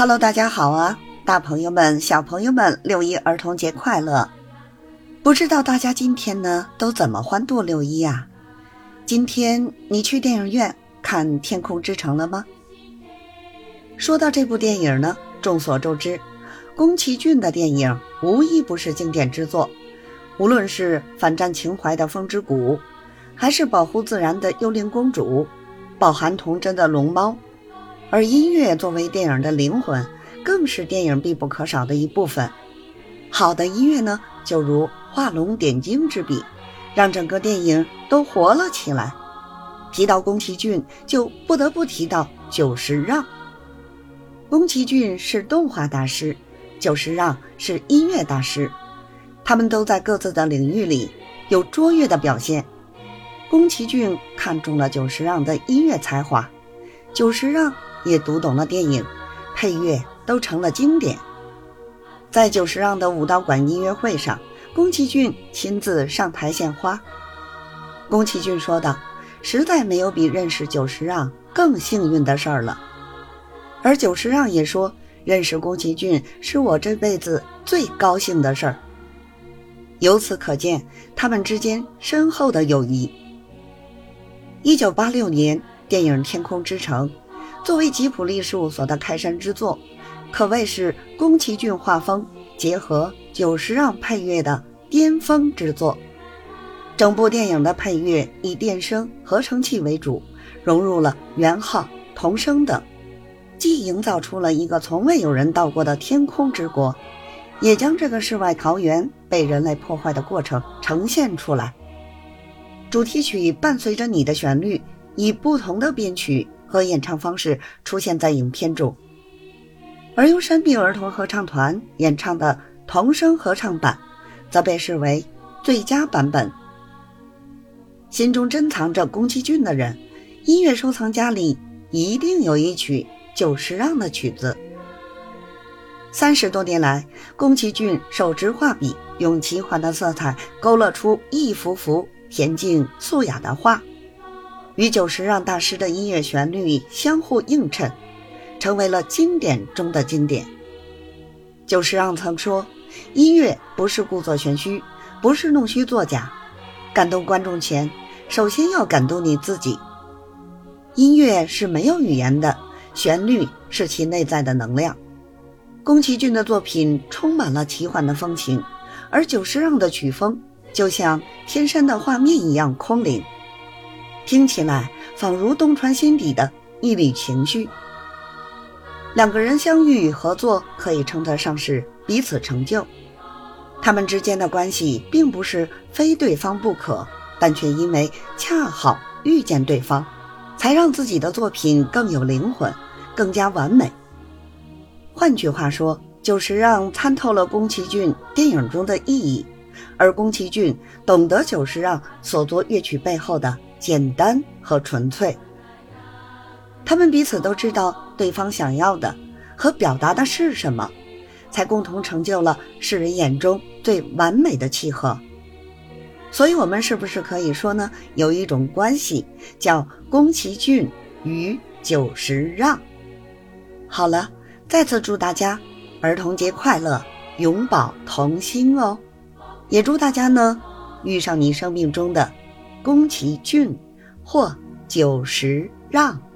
Hello，大家好啊！大朋友们、小朋友们，六一儿童节快乐！不知道大家今天呢都怎么欢度六一啊？今天你去电影院看《天空之城》了吗？说到这部电影呢，众所周知，宫崎骏的电影无一不是经典之作。无论是反战情怀的《风之谷》，还是保护自然的《幽灵公主》，饱含童真的《龙猫》。而音乐作为电影的灵魂，更是电影必不可少的一部分。好的音乐呢，就如画龙点睛之笔，让整个电影都活了起来。提到宫崎骏，就不得不提到久石让。宫崎骏是动画大师，久石让是音乐大师，他们都在各自的领域里有卓越的表现。宫崎骏看中了久石让的音乐才华，久石让。也读懂了电影，配乐都成了经典。在久石让的武道馆音乐会上，宫崎骏亲自上台献花。宫崎骏说道：“实在没有比认识久石让更幸运的事儿了。”而久石让也说：“认识宫崎骏是我这辈子最高兴的事儿。”由此可见，他们之间深厚的友谊。一九八六年，电影《天空之城》。作为吉普力事务所的开山之作，可谓是宫崎骏画风结合久石让配乐的巅峰之作。整部电影的配乐以电声、合成器为主，融入了圆号、童声等，既营造出了一个从未有人到过的天空之国，也将这个世外桃源被人类破坏的过程呈现出来。主题曲伴随着你的旋律，以不同的编曲。和演唱方式出现在影片中，而由山地儿童合唱团演唱的童声合唱版，则被视为最佳版本。心中珍藏着宫崎骏的人，音乐收藏夹里一定有一曲久石让的曲子。三十多年来，宫崎骏手执画笔，用奇幻的色彩勾勒出一幅幅恬静素雅的画。与久石让大师的音乐旋律相互映衬，成为了经典中的经典。久石让曾说：“音乐不是故作玄虚，不是弄虚作假，感动观众前，首先要感动你自己。音乐是没有语言的，旋律是其内在的能量。”宫崎骏的作品充满了奇幻的风情，而久石让的曲风就像天山的画面一样空灵。听起来仿如洞穿心底的一缕情绪。两个人相遇合作，可以称得上是彼此成就。他们之间的关系并不是非对方不可，但却因为恰好遇见对方，才让自己的作品更有灵魂，更加完美。换句话说，就是让参透了宫崎骏电影中的意义，而宫崎骏懂得久石让所作乐曲背后的。简单和纯粹，他们彼此都知道对方想要的和表达的是什么，才共同成就了世人眼中最完美的契合。所以，我们是不是可以说呢？有一种关系叫宫崎骏与久石让。好了，再次祝大家儿童节快乐，永葆童心哦！也祝大家呢遇上你生命中的。宫崎骏或久石让。